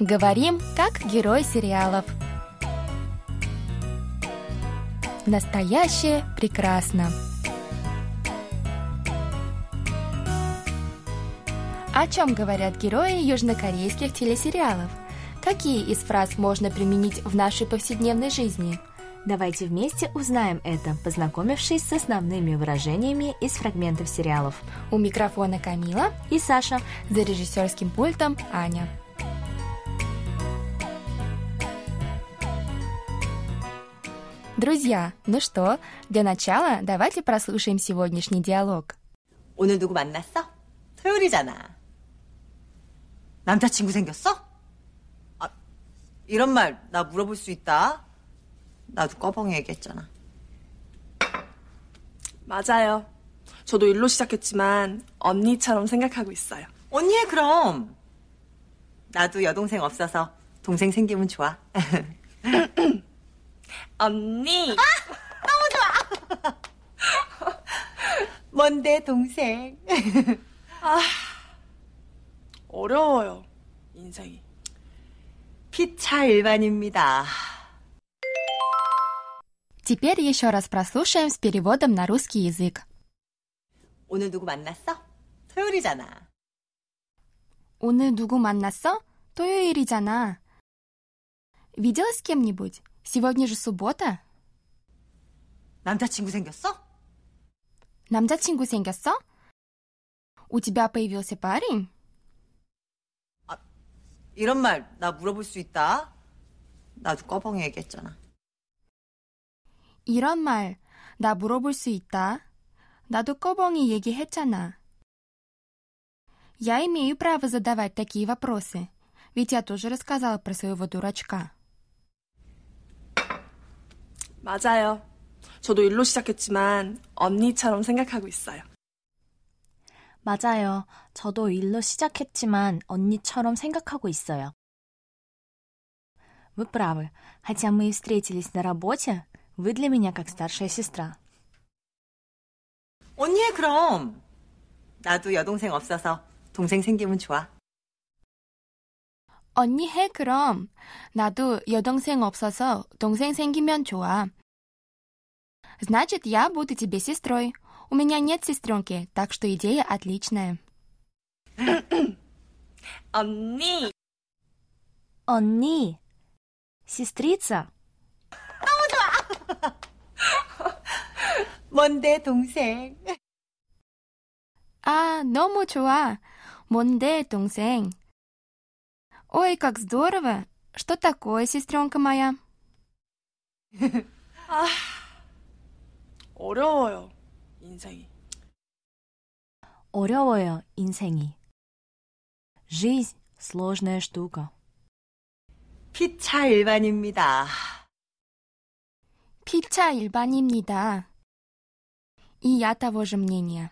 Говорим, как герой сериалов. Настоящее прекрасно. О чем говорят герои южнокорейских телесериалов? Какие из фраз можно применить в нашей повседневной жизни? Давайте вместе узнаем это, познакомившись с основными выражениями из фрагментов сериалов. У микрофона Камила и Саша. За режиссерским пультом Аня. Друзья, ну что, для начала давайте прослушаем сегодняшний диалог. 오늘 누구 만났어? 토요일이잖아. 남자친구 생겼어? 아, 이런 말 나 물어볼 수 있다. 나도 꺼벙이 얘기했잖아. 맞아요. 저도 일로 시작했지만 언니처럼 생각하고 있어요. 언니 해 그럼. 나도 여동생 없어서 동생 생기면 좋아. 언니. 너무 좋아. 뭔데 동생? 어려워요. 인생이. 피차 일반입니다. Теперь еще раз прослушаем с переводом на русский язык. 오늘 누구 만났어? 토요일이잖아. 오늘 누구 만났어? 토요일이잖아. Видела с кем-нибудь? Сегодня же суббота. 남자친구 생겼어? 남자친구 생겼어? У тебя появился парень? 이런 말 나 물어볼 수 있다. 나도 꺼벙이 얘기했잖아. 이런 말 나 물어볼 수 있다. 나도 꺼벙이 얘기했잖아. Я имею право задавать такие вопросы, ведь я тоже рассказала про своего дурачка. 맞아요. 저도 일로 시작했지만 언니처럼 생각하고 있어요. 맞아요. 저도 일로 시작했지만 언니처럼 생각하고 있어요. Вы правы. Хотя мы и встретились на работе, вы для меня как старшая сестра. 언니 해 그럼. 나도 여동생 없어서 동생 생기면 좋아. 언니 해 그럼. 나도 여동생 없어서 동생 생기면 좋아. Значит, я буду тебе сестрой. У меня нет сестренки, так что идея отличная. 언니. 언니, сестрица. 뭔데 동생? А, 너무 좋아. 뭔데, 동생? Ой, как здорово. Что такое, сестренка моя? 어려워요. 인생이. 어려워요, 인생이. Жизнь – сложная штука. 피차 일반입니다. 피차 일반입니다. И я того же мнения.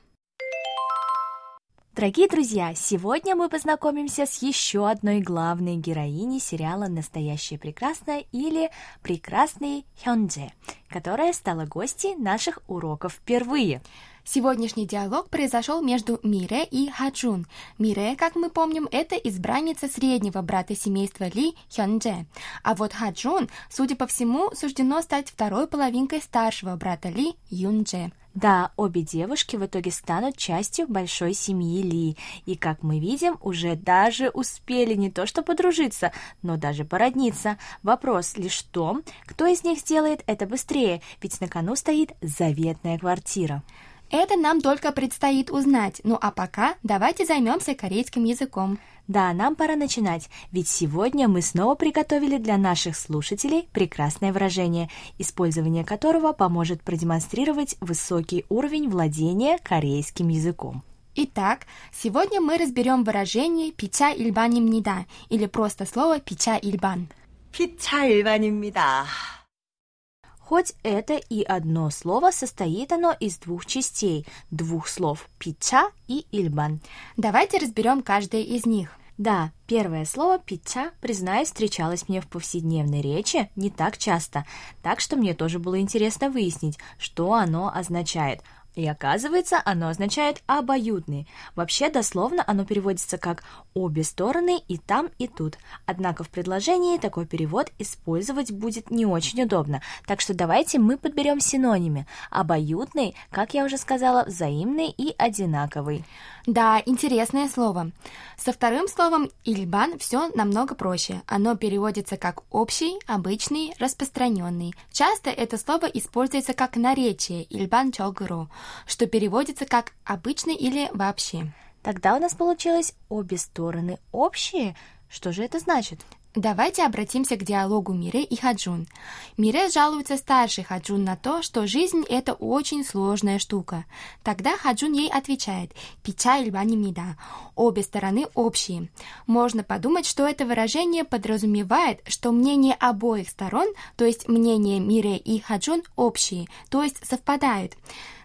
Дорогие друзья, сегодня мы познакомимся с еще одной главной героиней сериала «Настоящее прекрасное» или «Прекрасный Хёнже», которая стала гостьей наших уроков впервые. Сегодняшний диалог произошел между Мире и Хаджун. Мире, как мы помним, это избранница среднего брата семейства Ли Хёнже. А вот Хаджун, судя по всему, суждено стать второй половинкой старшего брата Ли Юнже. Да, обе девушки в итоге станут частью большой семьи Ли, и, как мы видим, уже даже успели не то что подружиться, но даже породниться. Вопрос лишь в том, кто из них сделает это быстрее, ведь на кону стоит заветная квартира. Это нам только предстоит узнать. Ну а пока давайте займемся корейским языком. Да, нам пора начинать, ведь сегодня мы снова приготовили для наших слушателей прекрасное выражение, использование которого поможет продемонстрировать высокий уровень владения корейским языком. Итак, сегодня мы разберем выражение «пича ильбан입니다» или просто слово «пича ильбан». «пича ильбан입니다» Хоть это и одно слово, состоит оно из двух частей, двух слов «пича» и «ильбан». Давайте разберем каждое из них. Да, первое слово «пича», признаюсь, встречалось мне в повседневной речи не так часто, так что мне тоже было интересно выяснить, что оно означает. И оказывается, оно означает обоюдный. Вообще, дословно оно переводится как обе стороны и там, и тут. Однако в предложении такой перевод использовать будет не очень удобно. Так что давайте мы подберем синонимы. Обоюдный, как я уже сказала, взаимный и одинаковый. Да, интересное слово. Со вторым словом «ильбан» все намного проще. Оно переводится как «общий», «обычный», «распространенный». Часто это слово используется как наречие «ильбан чогру», что переводится как «обычный» или «вообще». Тогда у нас получилось обе стороны общие. Что же это значит? Давайте обратимся к диалогу Мире и Хаджун. Мире жалуется старшей Хаджун на то, что жизнь – это очень сложная штука. Тогда Хаджун ей отвечает «Печаль банимида» – обе стороны общие. Можно подумать, что это выражение подразумевает, что мнение обоих сторон, то есть мнение Мире и Хаджун, общие, то есть совпадают.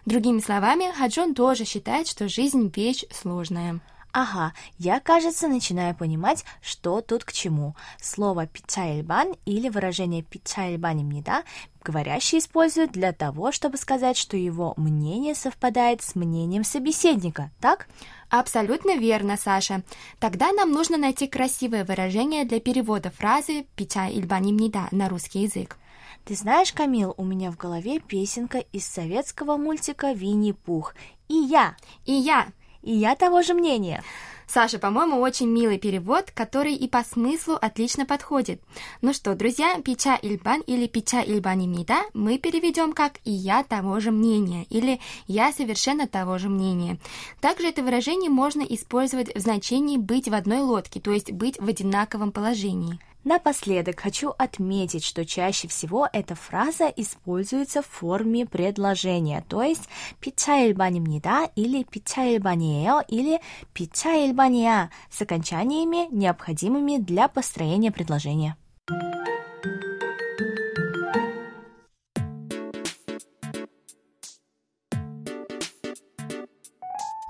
Другими словами, Хаджун тоже считает, что жизнь – вещь сложная. Ага, я, кажется, начинаю понимать, что тут к чему. Слово «пичаэльбан» или выражение «пичаэльбанимнида» говорящий использует для того, чтобы сказать, что его мнение совпадает с мнением собеседника, так? Абсолютно верно, Саша. Тогда нам нужно найти красивое выражение для перевода фразы «пича ильбанимнида» на русский язык. Ты знаешь, Камил, у меня в голове песенка из советского мультика «Винни-Пух». И я. И я. И я того же мнения. Саша, по-моему, очень милый перевод, который и по смыслу отлично подходит. Ну что, друзья, Пича Ильбан или Пича Ильбанимида мы переведем как «и я того же мнения» или «я совершенно того же мнения». Также это выражение можно использовать в значении «быть в одной лодке», то есть быть в одинаковом положении. Напоследок хочу отметить, что чаще всего эта фраза используется в форме предложения, то есть пицца эльбанибнида или пицца эльбаниео или пицца эльбания с окончаниями, необходимыми для построения предложения.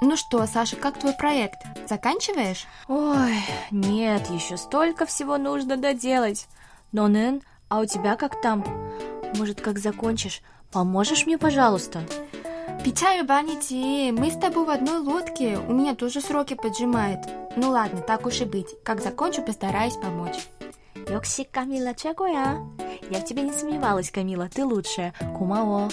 Ну что, Саша, как твой проект? Заканчиваешь? Ой, нет, еще столько всего нужно доделать. Но, Нэн, а у тебя как там? Может, как закончишь, поможешь мне, пожалуйста? Печаль баните, мы с тобой в одной лодке, у меня тоже сроки поджимают. Ну ладно, так уж и быть, как закончу, постараюсь помочь. Йокси, Камила, чагоя. Я в тебе не сомневалась, Камила, ты лучшая. Кумао.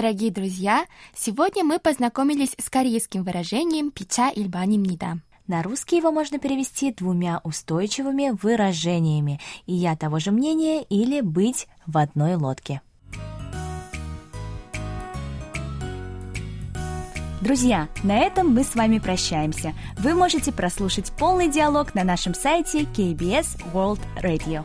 Дорогие друзья, сегодня мы познакомились с корейским выражением «пича ильбанимнида». На русский его можно перевести двумя устойчивыми выражениями «и я того же мнения» или «быть в одной лодке». Друзья, на этом мы с вами прощаемся. Вы можете прослушать полный диалог на нашем сайте KBS World Radio.